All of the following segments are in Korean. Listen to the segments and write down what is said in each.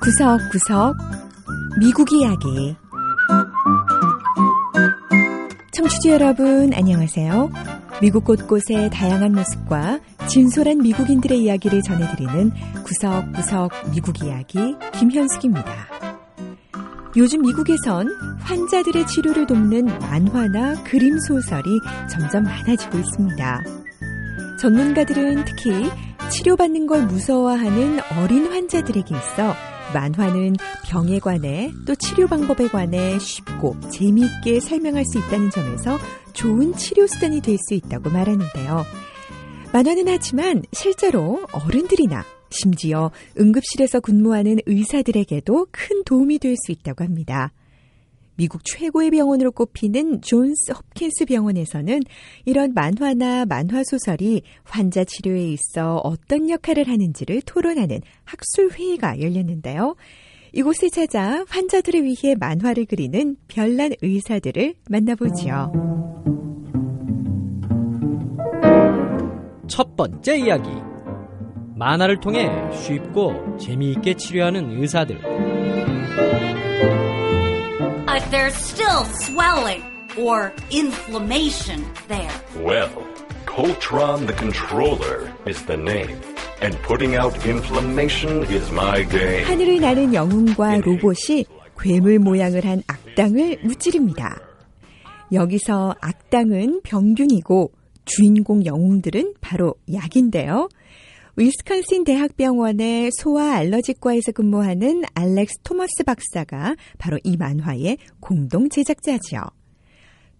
구석구석 미국 이야기 청취자 여러분 안녕하세요. 미국 곳곳의 다양한 모습과 진솔한 미국인들의 이야기를 전해드리는 구석구석 미국 이야기 김현숙입니다. 요즘 미국에선 환자들의 치료를 돕는 만화나 그림 소설이 점점 많아지고 있습니다. 전문가들은 특히 치료받는 걸 무서워하는 어린 환자들에게 있어 만화는 병에 관해 또 치료 방법에 관해 쉽고 재미있게 설명할 수 있다는 점에서 좋은 치료 수단이 될 수 있다고 말하는데요. 만화는 하지만 실제로 어른들이나 심지어 응급실에서 근무하는 의사들에게도 큰 도움이 될 수 있다고 합니다. 미국 최고의 병원으로 꼽히는 존스 홉킨스 병원에서는 이런 만화나 만화 소설이 환자 치료에 있어 어떤 역할을 하는지를 토론하는 학술 회의가 열렸는데요. 이곳에 찾아 환자들을 위해 만화를 그리는 별난 의사들을 만나보지요. 첫 번째 이야기. 만화를 통해 쉽고 재미있게 치료하는 의사들. But there's still swelling or inflammation there. Well, Coltron the controller is the name. And putting out inflammation is my game. 하늘을 나는 영웅과 로봇이 괴물 모양을 한 악당을 무찌릅니다. 여기서 악당은 병균이고 주인공 영웅들은 바로 약인데요. 위스콘신 대학병원의 소아 알러지과에서 근무하는 알렉스 토머스 박사가 바로 이 만화의 공동 제작자지요.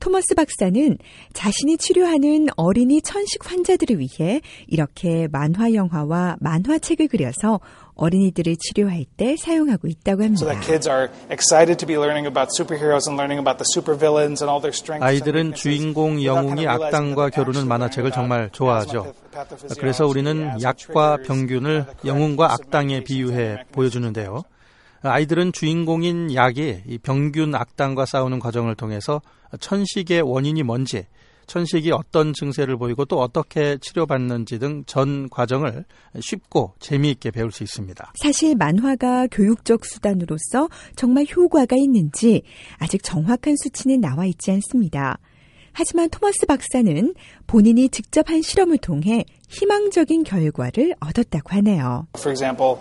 토머스 박사는 자신이 치료하는 어린이 천식 환자들을 위해 이렇게 만화 영화와 만화책을 그려서 어린이들을 치료할 때 사용하고 있다고 합니다. 아이들은 주인공 영웅이 악당과 겨루는 만화책을 정말 좋아하죠. 그래서 우리는 약과 병균을 영웅과 악당에 비유해 보여주는데요. 아이들은 주인공인 약이 병균 악당과 싸우는 과정을 통해서 천식의 원인이 뭔지, 천식이 어떤 증세를 보이고 또 어떻게 치료받는지 등 전 과정을 쉽고 재미있게 배울 수 있습니다. 사실 만화가 교육적 수단으로서 정말 효과가 있는지 아직 정확한 수치는 나와 있지 않습니다. 하지만 토마스 박사는 본인이 직접 한 실험을 통해 희망적인 결과를 얻었다고 하네요. For example,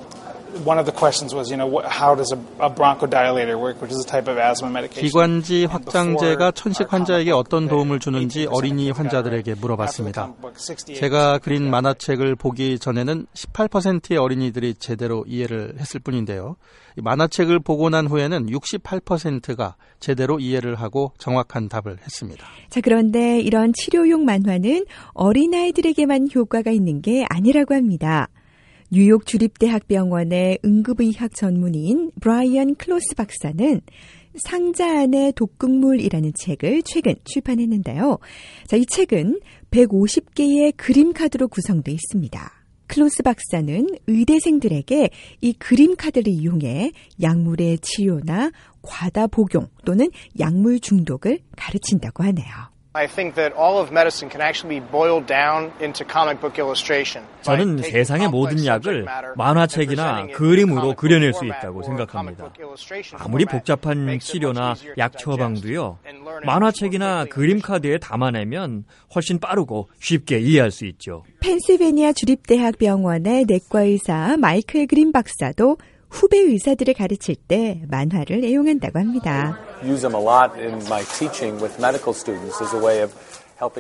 one of the questions was, you know, how does a, a bronchodilator work, which is a type of asthma medication. 기관지 확장제가 천식 환자에게 어떤 도움을 주는지 어린이 환자들에게 물어봤습니다. 제가 그린 만화책을 보기 전에는 18%의 어린이들이 제대로 이해를 했을 뿐인데요. 만화책을 보고 난 후에는 68%가 제대로 이해를 하고 정확한 답을 했습니다. 자, 그런데 이런 치료용 만화는 어린아이들에게만 효과가 있는 게 아니라고 합니다. 뉴욕 주립대학병원의 응급의학 전문의인 브라이언 클로스 박사는 상자 안의 독극물이라는 책을 최근 출판했는데요. 자, 이 책은 150개의 그림 카드로 구성되어 있습니다. 클로스 박사는 의대생들에게 이 그림 카드를 이용해 약물의 치료나 과다 복용 또는 약물 중독을 가르친다고 하네요. 저는 세상의 모든 약을 만화책이나 그림으로 그려낼 수 있다고 생각합니다. 아무리 복잡한 치료나 약 처방도요, 만화책이나 그림 카드에 담아내면 훨씬 빠르고 쉽게 이해할 수 있죠. 펜실베니아 주립대학 병원의 내과 의사 마이클 그린 박사도 후배 의사들을 가르칠 때 만화를 애용한다고 합니다.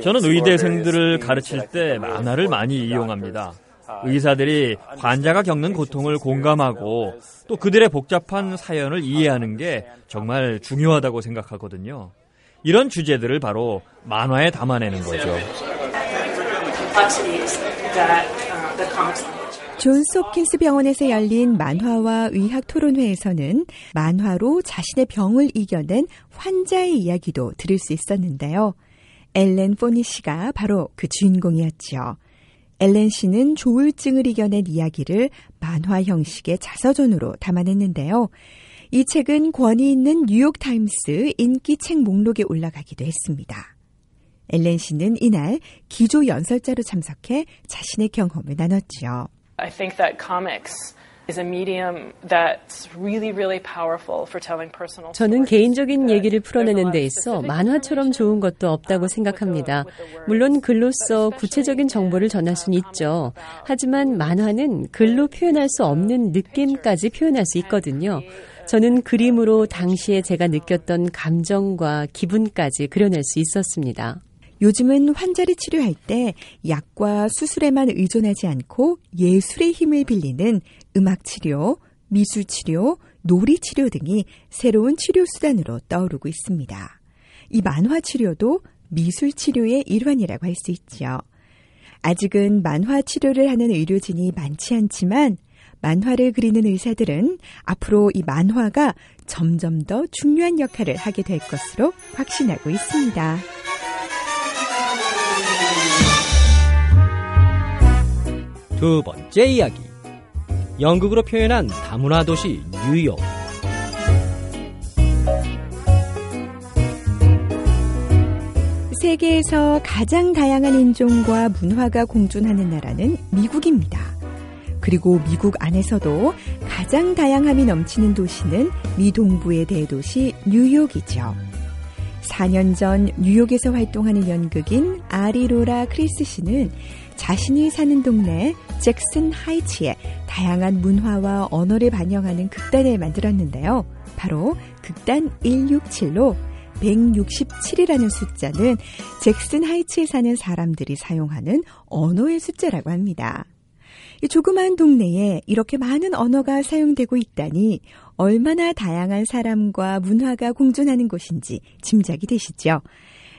저는 의대생들을 가르칠 때 만화를 많이 이용합니다. 의사들이 환자가 겪는 고통을 공감하고 또 그들의 복잡한 사연을 이해하는 게 정말 중요하다고 생각하거든요. 이런 주제들을 바로 만화에 담아내는 거죠. 존스 홉킨스 병원에서 열린 만화와 의학 토론회에서는 만화로 자신의 병을 이겨낸 환자의 이야기도 들을 수 있었는데요. 엘렌 포니 씨가 바로 그 주인공이었죠. 엘렌 씨는 조울증을 이겨낸 이야기를 만화 형식의 자서전으로 담아냈는데요. 이 책은 권위 있는 뉴욕타임스 인기 책 목록에 올라가기도 했습니다. 엘렌 씨는 이날 기조 연설자로 참석해 자신의 경험을 나눴죠. I think that comics 저는 개인적인 얘기를 풀어내는 데 있어 만화처럼 좋은 것도 없다고 생각합니다. 물론 글로써 구체적인 정보를 전할 수는 있죠. 하지만 만화는 글로 표현할 수 없는 느낌까지 표현할 수 있거든요. 저는 그림으로 당시에 제가 느꼈던 감정과 기분까지 그려낼 수 있었습니다. 요즘은 환자를 치료할 때 약과 수술에만 의존하지 않고 예술의 힘을 빌리는 음악 치료, 미술 치료, 놀이 치료 등이 새로운 치료 수단으로 떠오르고 있습니다. 이 만화 치료도 미술 치료의 일환이라고 할 수 있죠. 아직은 만화 치료를 하는 의료진이 많지 않지만 만화를 그리는 의사들은 앞으로 이 만화가 점점 더 중요한 역할을 하게 될 것으로 확신하고 있습니다. 두 번째 이야기. 연극으로 표현한 다문화 도시 뉴욕. 세계에서 가장 다양한 인종과 문화가 공존하는 나라는 미국입니다. 그리고 미국 안에서도 가장 다양함이 넘치는 도시는 미 동부의 대도시 뉴욕이죠. 4년 전 뉴욕에서 활동하는 연극인 아리로라 크리스 씨는 자신이 사는 동네 잭슨 하이츠의 다양한 문화와 언어를 반영하는 극단을 만들었는데요. 바로 극단 167로 167이라는 숫자는 잭슨 하이츠에 사는 사람들이 사용하는 언어의 숫자라고 합니다. 이 조그마한 동네에 이렇게 많은 언어가 사용되고 있다니 얼마나 다양한 사람과 문화가 공존하는 곳인지 짐작이 되시죠?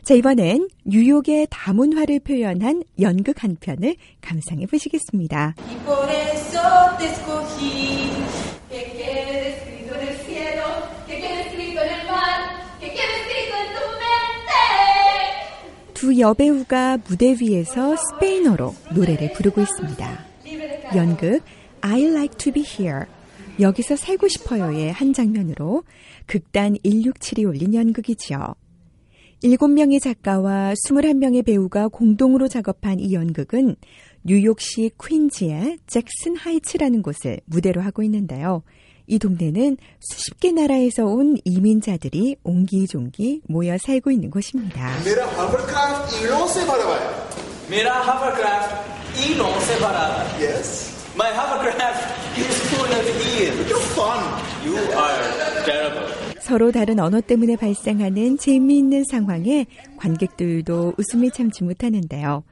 자, 이번엔 뉴욕의 다문화를 표현한 연극 한 편을 감상해 보시겠습니다. 두 여배우가 무대 위에서 스페인어로 노래를 부르고 있습니다. 연극 I Like to Be Here 여기서 살고 싶어요의 한 장면으로 극단 167이 올린 연극이지요. 7명의 작가와 21명의 배우가 공동으로 작업한 이 연극은 뉴욕시 퀸즈의 잭슨 하이츠라는 곳을 무대로 하고 있는데요. 이 동네는 수십 개 나라에서 온 이민자들이 옹기종기 모여 살고 있는 곳입니다. My hovercraft is full of ears. You're fun. You are terrible. 서로 다른 언어 때문에 발생하는 재미있는 상황에 관객들도 웃음을 참지 못하는데요.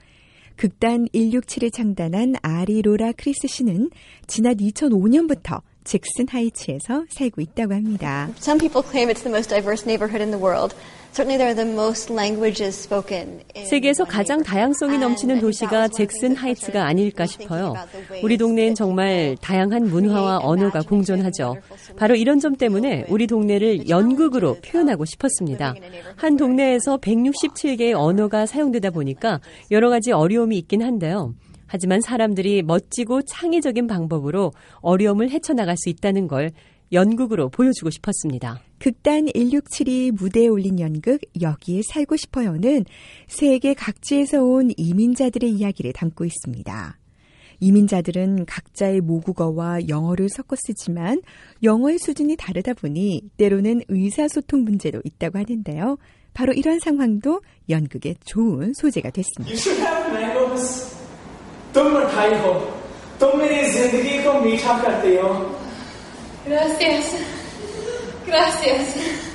극단 167을 창단한 아리 로라 크리스 씨는 지난 2005년부터 잭슨 하이츠에서 살고 있다고 합니다. Some people claim it's the most diverse neighborhood in the world. 세계에서 가장 다양성이 넘치는 도시가 잭슨 하이츠가 아닐까 싶어요. 우리 동네엔 정말 다양한 문화와 언어가 공존하죠. 바로 이런 점 때문에 우리 동네를 연극으로 표현하고 싶었습니다. 한 동네에서 167개의 언어가 사용되다 보니까 여러 가지 어려움이 있긴 한데요. 하지만 사람들이 멋지고 창의적인 방법으로 어려움을 헤쳐나갈 수 있다는 걸 연극으로 보여주고 싶었습니다. 극단 167이 무대에 올린 연극 여기에 살고 싶어요는 세계 각지에서 온 이민자들의 이야기를 담고 있습니다. 이민자들은 각자의 모국어와 영어를 섞어 쓰지만 영어의 수준이 다르다 보니 때로는 의사소통 문제도 있다고 하는데요. 바로 이런 상황도 연극의 좋은 소재가 됐습니다.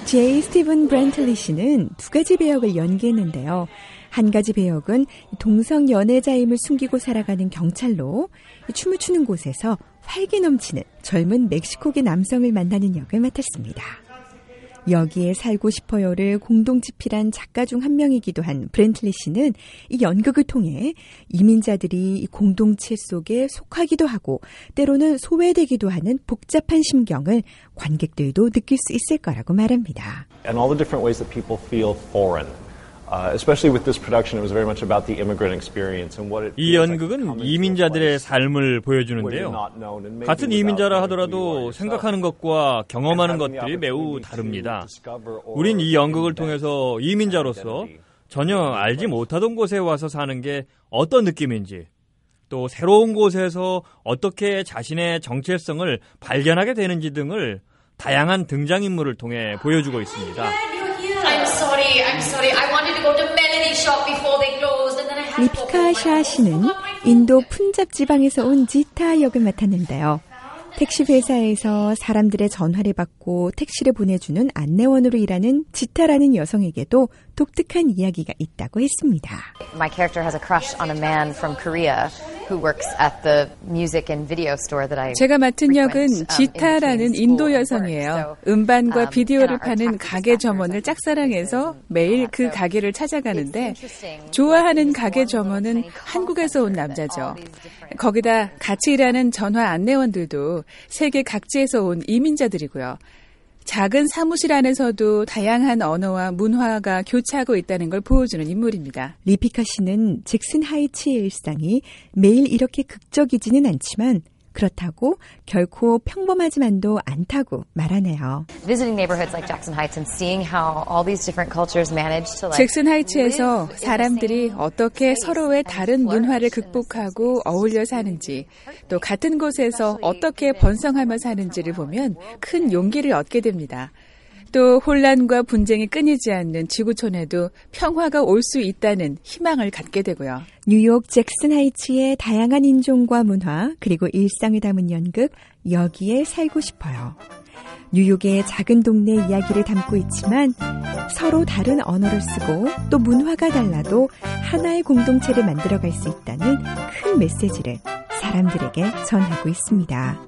제이 스티븐 브랜틀리 씨는 두 가지 배역을 연기했는데요. 한 가지 배역은 동성 연애자임을 숨기고 살아가는 경찰로 춤을 추는 곳에서 활기 넘치는 젊은 멕시코계 남성을 만나는 역을 맡았습니다. 여기에 살고 싶어요를 공동 집필한 작가 중 한 명이기도 한 브렌틀리 씨는 이 연극을 통해 이민자들이 공동체 속에 속하기도 하고 때로는 소외되기도 하는 복잡한 심경을 관객들도 느낄 수 있을 거라고 말합니다. And all the different ways that people feel foreign. 이 연극은 이민자들의 삶을 보여주는데요. 같은 이민자라 하더라도 생각하는 것과 경험하는 것들이 매우 다릅니다. 우린 이 연극을 통해서 이민자로서 전혀 알지 못하던 곳에 와서 사는 게 어떤 느낌인지 또 새로운 곳에서 어떻게 자신의 정체성을 발견하게 되는지 등을 다양한 등장인물을 통해 보여주고 있습니다. I'm sorry, I'm sorry. 리피카 샤 씨는 인도 푼잡 지방에서 온 지타 역을 맡았는데요. 택시 회사에서 사람들의 전화를 받고 택시를 보내주는 안내원으로 일하는 지타라는 여성에게도 독특한 이야기가 있다고 했습니다. My character has a crush on a man from Korea who works at the music and video store that I 제가 맡은 역은 지타라는 인도 여성이에요. 음반과 비디오를 파는 가게 점원을 짝사랑해서 매일 그 가게를 찾아가는데 좋아하는 가게 점원은 한국에서 온 남자죠. 거기다 같이 일하는 전화 안내원들도 세계 각지에서 온 이민자들이고요. 작은 사무실 안에서도 다양한 언어와 문화가 교차하고 있다는 걸 보여주는 인물입니다. 리피카 씨는 잭슨 하이츠의 일상이 매일 이렇게 극적이지는 않지만 그렇다고 결코 평범하지만도 않다고 말하네요. 잭슨 하이츠에서 사람들이 어떻게 서로의 다른 문화를 극복하고 어울려 사는지, 또 같은 곳에서 어떻게 번성하며 사는지를 보면 큰 용기를 얻게 됩니다. 또 혼란과 분쟁이 끊이지 않는 지구촌에도 평화가 올 수 있다는 희망을 갖게 되고요. 뉴욕 잭슨 하이츠의 다양한 인종과 문화 그리고 일상을 담은 연극 여기에 살고 싶어요. 뉴욕의 작은 동네 이야기를 담고 있지만 서로 다른 언어를 쓰고 또 문화가 달라도 하나의 공동체를 만들어갈 수 있다는 큰 메시지를 사람들에게 전하고 있습니다.